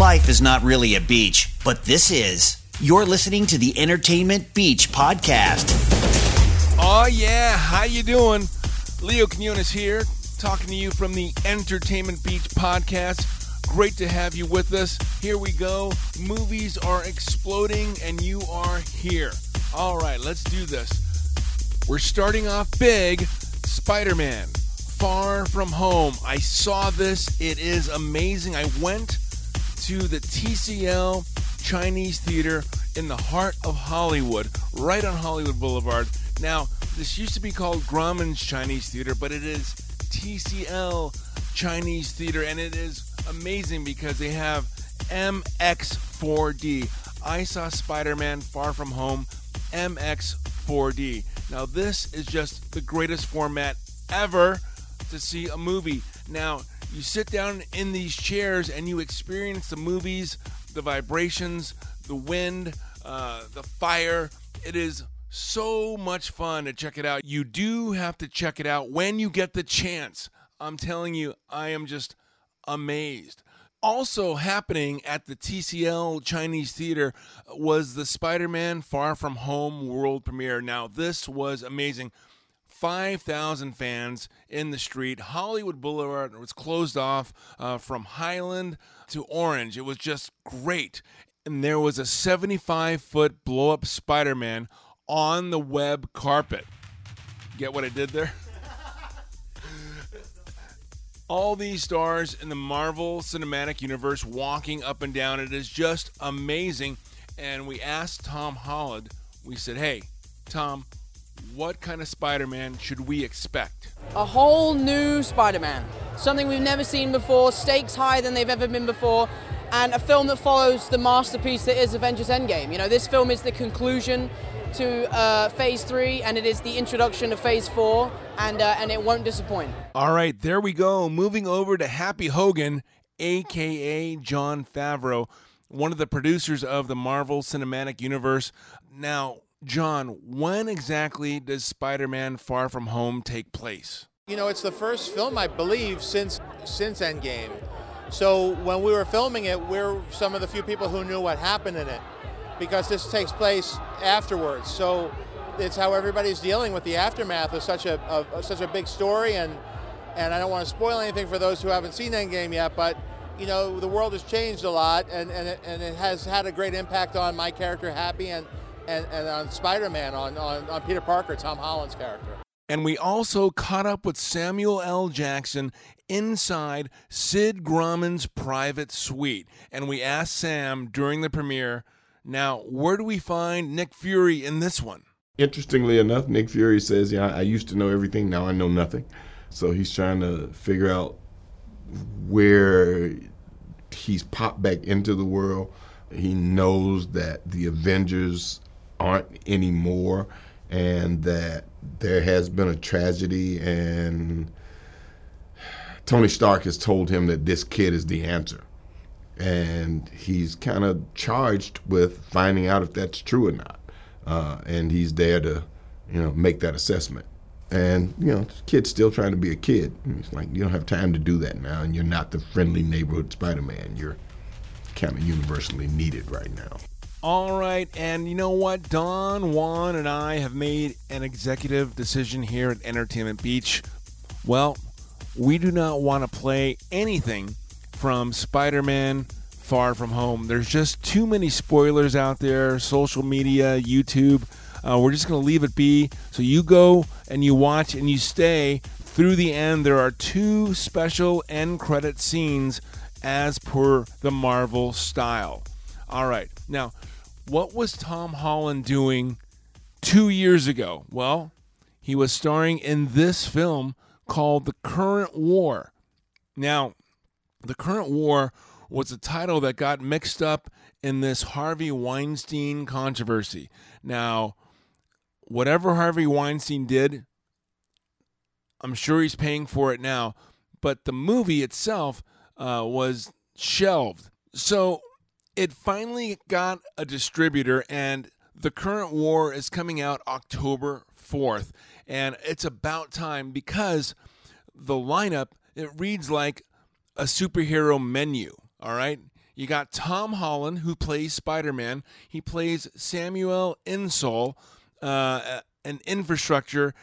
Life is not really a beach, but this is. You're listening to the Entertainment Beach podcast. Oh yeah, how you doing? Leo Quinones here, talking to you from the Entertainment Beach podcast. Great to have you with us. Here we go. Movies are exploding and you are here. All right, let's do this. We're starting off big. Spider-Man Far From Home. I saw this. It is amazing. I went to the TCL Chinese Theater in the heart of Hollywood, right on Hollywood Boulevard. Now, this used to be called Grauman's Chinese Theater, but it is TCL Chinese Theater, and it is amazing because they have MX4D. I saw Spider Man Far From Home MX4D. Now, this is just the greatest format ever to see a movie. Now, you sit down in these chairs and you experience the movies, the vibrations, the wind, uh, the fire. It is so much fun to check it out. You do have to check it out when you get the chance. I'm telling you, I am just amazed. Also happening at the TCL Chinese Theater was the Spider Man Far From Home world premiere. Now, this was amazing. 5,000 fans in the street. Hollywood Boulevard was closed off uh, from Highland to Orange. It was just great. And there was a 75 foot blow up Spider Man on the web carpet. Get what I did there? All these stars in the Marvel Cinematic Universe walking up and down. It is just amazing. And we asked Tom Holland, we said, hey, Tom, what kind of Spider Man should we expect? A whole new Spider Man. Something we've never seen before, stakes higher than they've ever been before, and a film that follows the masterpiece that is Avengers Endgame. You know, this film is the conclusion to uh, Phase 3, and it is the introduction to Phase 4, and, uh, and it won't disappoint. All right, there we go. Moving over to Happy Hogan, aka Jon Favreau, one of the producers of the Marvel Cinematic Universe. Now, John, when exactly does Spider Man Far From Home take place? You know, it's the first film, I believe, since since Endgame. So when we were filming it, we're some of the few people who knew what happened in it because this takes place afterwards. So it's how everybody's dealing with the aftermath of such a of such a big story and and I don't want to spoil anything for those who haven't seen Endgame yet, but you know the world has changed a lot and and it, and it has had a great impact on my character Happy and and, and on Spider-Man on, on on Peter Parker, Tom Holland's character. And we also caught up with Samuel L. Jackson inside Sid Grauman's private suite. And we asked Sam during the premiere, now, where do we find Nick Fury in this one? Interestingly enough, Nick Fury says, Yeah, I used to know everything, now I know nothing. So he's trying to figure out where he's popped back into the world. He knows that the Avengers aren't anymore and that there has been a tragedy and Tony Stark has told him that this kid is the answer. And he's kind of charged with finding out if that's true or not. Uh, and he's there to, you know, make that assessment. And, you know, kid's still trying to be a kid. It's like, you don't have time to do that now, and you're not the friendly neighborhood Spider Man. You're kind of universally needed right now. All right, and you know what? Don Juan and I have made an executive decision here at Entertainment Beach. Well, we do not want to play anything from Spider Man Far From Home. There's just too many spoilers out there, social media, YouTube. Uh, we're just going to leave it be. So you go and you watch and you stay through the end. There are two special end credit scenes as per the Marvel style. All right. Now, what was Tom Holland doing two years ago? Well, he was starring in this film called The Current War. Now, The Current War was a title that got mixed up in this Harvey Weinstein controversy. Now, whatever Harvey Weinstein did, I'm sure he's paying for it now, but the movie itself uh, was shelved. So it finally got a distributor, and the current war is coming out October 4th. And it's about time because the lineup, it reads like a superhero menu. All right. You got Tom Holland, who plays Spider Man. He plays Samuel Insull, uh, an infrastructure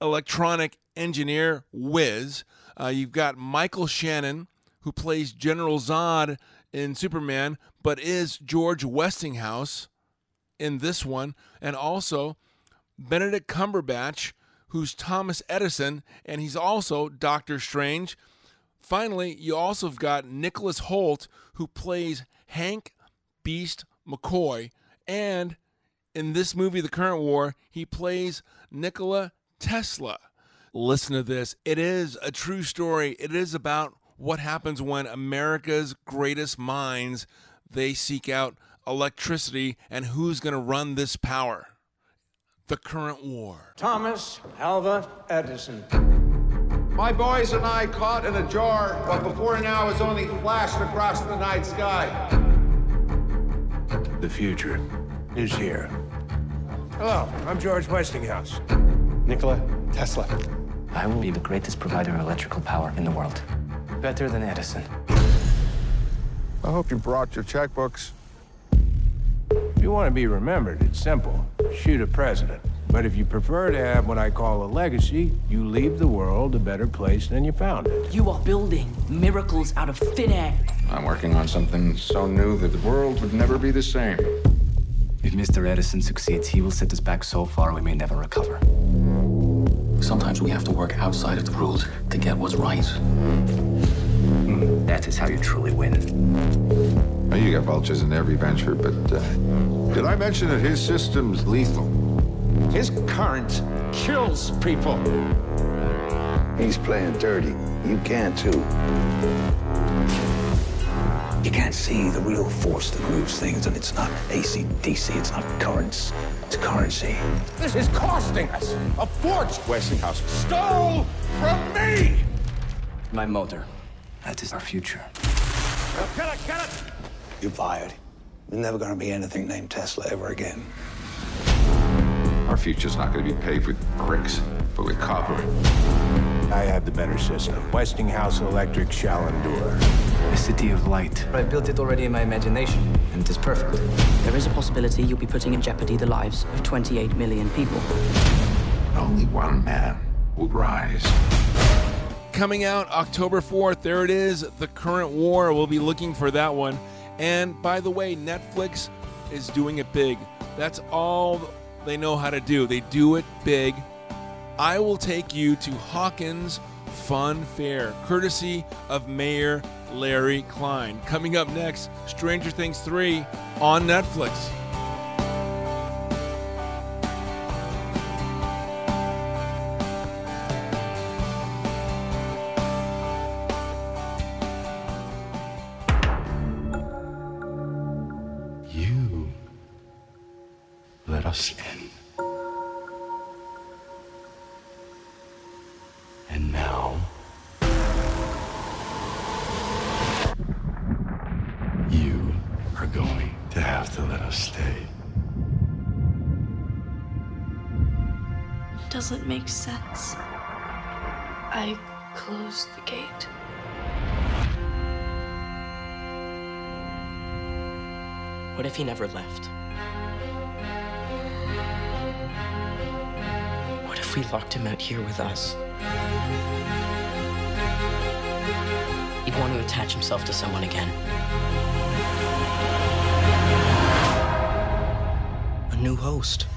electronic engineer whiz. Uh, you've got Michael Shannon, who plays General Zod in Superman, but is George Westinghouse in this one. And also Benedict Cumberbatch, who's Thomas Edison, and he's also Doctor Strange. Finally, you also have got Nicholas Hoult, who plays Hank Beast McCoy. And in this movie, The Current War, he plays Nikola Tesla. Listen to this. It is a true story. It is about what happens when America's greatest minds they seek out electricity and who's going to run this power. The current war. Thomas Alva Edison. My boys and I caught in a jar what before now has only flashed across the night sky. The future is here. Hello, I'm George Westinghouse. Nikola Tesla. I will be the greatest provider of electrical power in the world. Better than Edison. I hope you brought your checkbooks. If you want to be remembered, it's simple. Shoot a president. But if you prefer to have what I call a legacy, you leave the world a better place than you found it. You are building miracles out of thin air. I'm working on something so new that the world would never be the same. If Mr. Edison succeeds, he will set us back so far we may never recover. Sometimes we have to work outside of the rules to get what's right. That is how you truly win. Well, you got vultures in every venture, but uh, did I mention that his system's lethal? His current kills people. He's playing dirty. You can too. You can't see the real force that moves things, and it's not AC, DC, it's not currents, it's currency. This is costing us a fortune. Westinghouse stole from me. My motor. That is our future. Get it, get it. You're fired. There's never going to be anything named Tesla ever again. Our future's not going to be paved with bricks, but with copper. I have the better system. Westinghouse Electric shall endure. A city of light. I built it already in my imagination, and it is perfect. There is a possibility you'll be putting in jeopardy the lives of 28 million people. Only one man will rise. Coming out October 4th, there it is, The Current War. We'll be looking for that one. And by the way, Netflix is doing it big. That's all they know how to do. They do it big. I will take you to Hawkins Fun Fair, courtesy of Mayor Larry Kline. Coming up next, Stranger Things 3 on Netflix. Going to have to let us stay. Doesn't make sense. I closed the gate. What if he never left? What if we locked him out here with us? He'd want to attach himself to someone again. New host.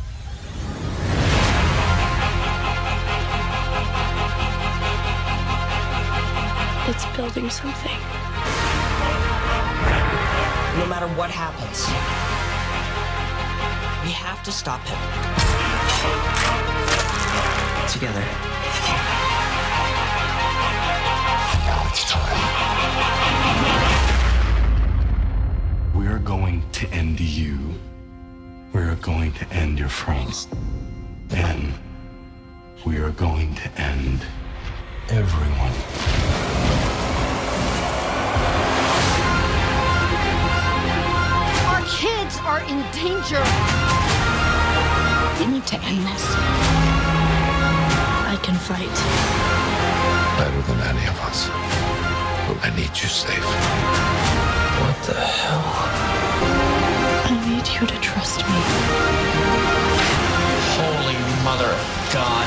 It's building something. No matter what happens, we have to stop him. Together. Now it's time. we're going to end everyone. Our kids are in danger. We need to end this. I can fight. Better than any of us. But I need you safe. What the hell? I need you to trust me mother of God.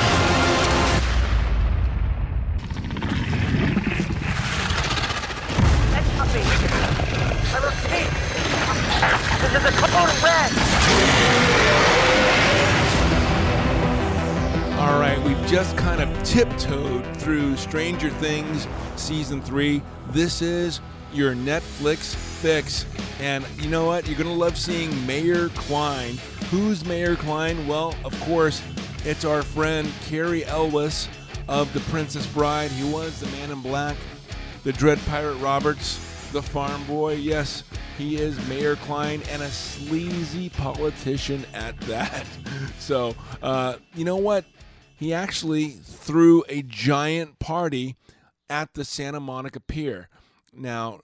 All right, we've just kind of tiptoed through Stranger Things season three. This is your Netflix fix. And you know what? You're going to love seeing Mayor Kline. Who's Mayor Kline? Well, of course, it's our friend Cary Elwes of The Princess Bride. He was the man in black, the Dread Pirate Roberts, the farm boy. Yes, he is Mayor Kline and a sleazy politician at that. So, uh, you know what? He actually threw a giant party at the Santa Monica Pier. Now,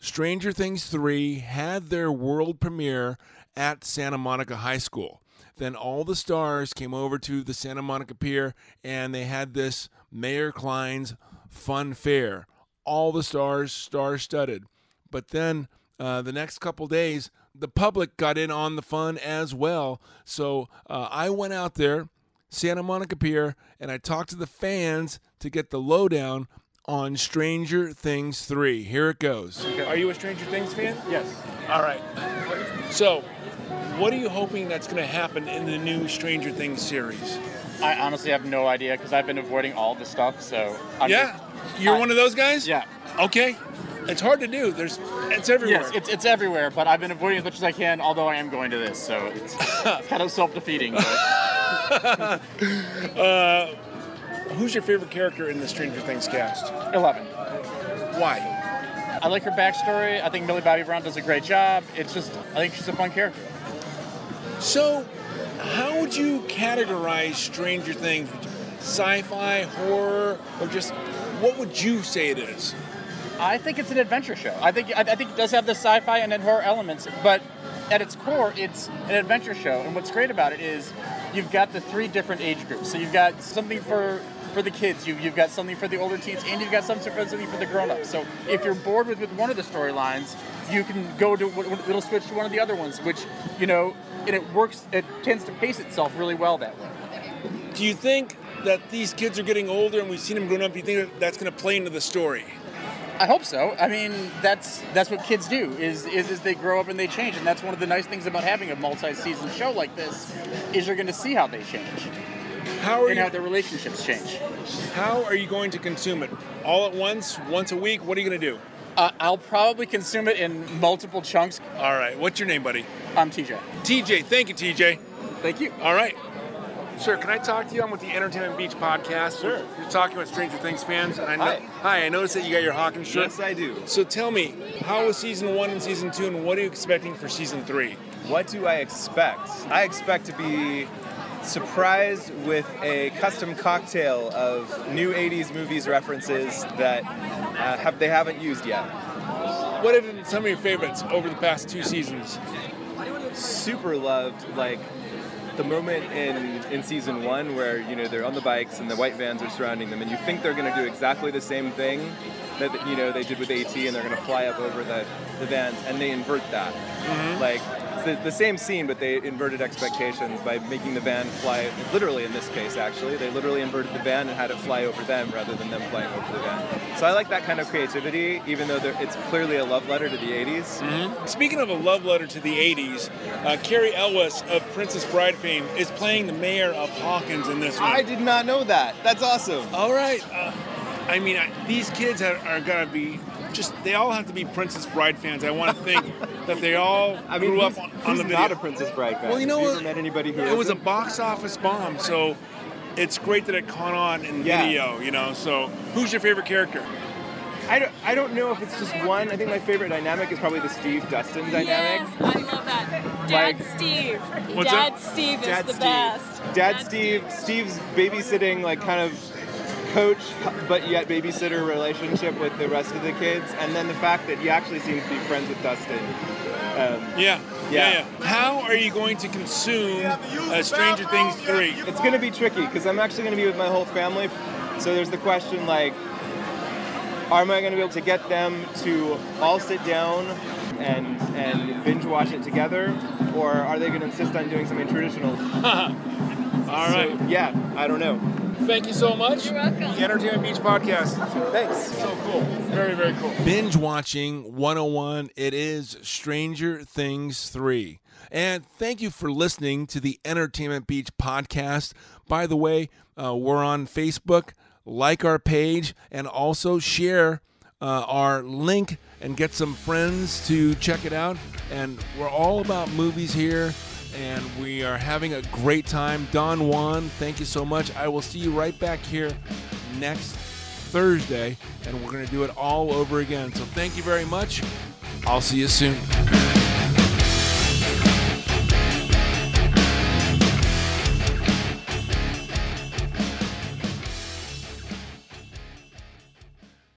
Stranger Things 3 had their world premiere at Santa Monica High School. Then all the stars came over to the Santa Monica Pier and they had this Mayor Kline's fun fair. All the stars, star studded. But then uh, the next couple days, the public got in on the fun as well. So uh, I went out there, Santa Monica Pier, and I talked to the fans to get the lowdown on Stranger Things 3. Here it goes. Are you a Stranger Things fan? Yes. All right. So, what are you hoping that's going to happen in the new Stranger Things series? I honestly have no idea because I've been avoiding all the stuff. So I'm yeah, just- you're I- one of those guys. Yeah. Okay. It's hard to do. There's, it's everywhere. Yes, it's, it's everywhere, but I've been avoiding as much as I can. Although I am going to this, so it's kind of self-defeating. Uh, who's your favorite character in the Stranger Things cast? Eleven. Why? I like her backstory. I think Millie Bobby Brown does a great job. It's just I think she's a fun character. So, how would you categorize Stranger Things? Sci-fi, horror, or just what would you say it is? I think it's an adventure show. I think I, I think it does have the sci-fi and then horror elements, but at its core, it's an adventure show. And what's great about it is you've got the three different age groups. So you've got something for for the kids, you, you've got something for the older teens, and you've got something for something for the grown-ups. So if you're bored with, with one of the storylines, you can go to it'll switch to one of the other ones, which you know, and it works. It tends to pace itself really well that way. Do you think that these kids are getting older and we've seen them growing up? Do you think that that's going to play into the story? I hope so. I mean, that's that's what kids do. Is, is is they grow up and they change, and that's one of the nice things about having a multi-season show like this, is you're going to see how they change. How are and you- how their relationships change. How are you going to consume it? All at once, once a week? What are you going to do? Uh, I'll probably consume it in multiple chunks. All right. What's your name, buddy? I'm TJ. TJ. Thank you, TJ. Thank you. All right. Sir, can I talk to you? I'm with the Entertainment Beach podcast. Sure. You're talking with Stranger Things fans, and I know. Hi. Hi. I noticed that you got your Hawkins shirt. Yes, I do. So tell me, how was season one and season two, and what are you expecting for season three? What do I expect? I expect to be surprised with a custom cocktail of new 80s movies references that uh, have they haven't used yet. What have been some of your favorites over the past two seasons? Super loved like the moment in in season one where you know they're on the bikes and the white vans are surrounding them and you think they're going to do exactly the same thing that you know they did with E.T. and they're going to fly up over the, the vans and they invert that like it's the, the same scene but they inverted expectations by making the van fly literally in this case actually they literally inverted the van and had it fly over them rather than them flying over the van so I like that kind of creativity even though it's clearly a love letter to the 80s Speaking of a love letter to the 80s, uh, Cary Elwes of Princess Bride fame is playing the mayor of Hawkins in this one. I did not know that. That's awesome. All right. Uh, I mean, I, these kids are, are going to be just, they all have to be Princess Bride fans. I want to think that they all I mean, grew up on, on who's the video. not a Princess Bride fan? Well, you know Have you what? ever met anybody who It was a box office bomb, so it's great that it caught on in Yeah. video, you know? So, who's your favorite character? I don't, I don't know if it's just one. I think my favorite dynamic is probably the Steve Dustin dynamic. Yes, I love that. Dad Like- Steve. What's Dad that? Steve is Dad the Steve. best. Dad Steve, Steve's babysitting, like kind of coach, but yet babysitter relationship with the rest of the kids, and then the fact that he actually seems to be friends with Dustin. Um, Yeah. Yeah. yeah. How are you going to consume uh, Stranger Things 3? It's going to be tricky because I'm actually going to be with my whole family. So there's the question like, am I going to be able to get them to all sit down and and binge watch it together, or are they going to insist on doing something traditional? All right. yeah, I don't know. Thank you so much. You're welcome. The Entertainment Beach podcast. Thanks. So cool. Very, very cool. Binge watching 101. It is Stranger Things 3. And thank you for listening to the Entertainment Beach podcast. By the way, uh, we're on Facebook. Like our page and also share uh, our link and get some friends to check it out. And we're all about movies here, and we are having a great time. Don Juan, thank you so much. I will see you right back here next Thursday, and we're going to do it all over again. So thank you very much. I'll see you soon.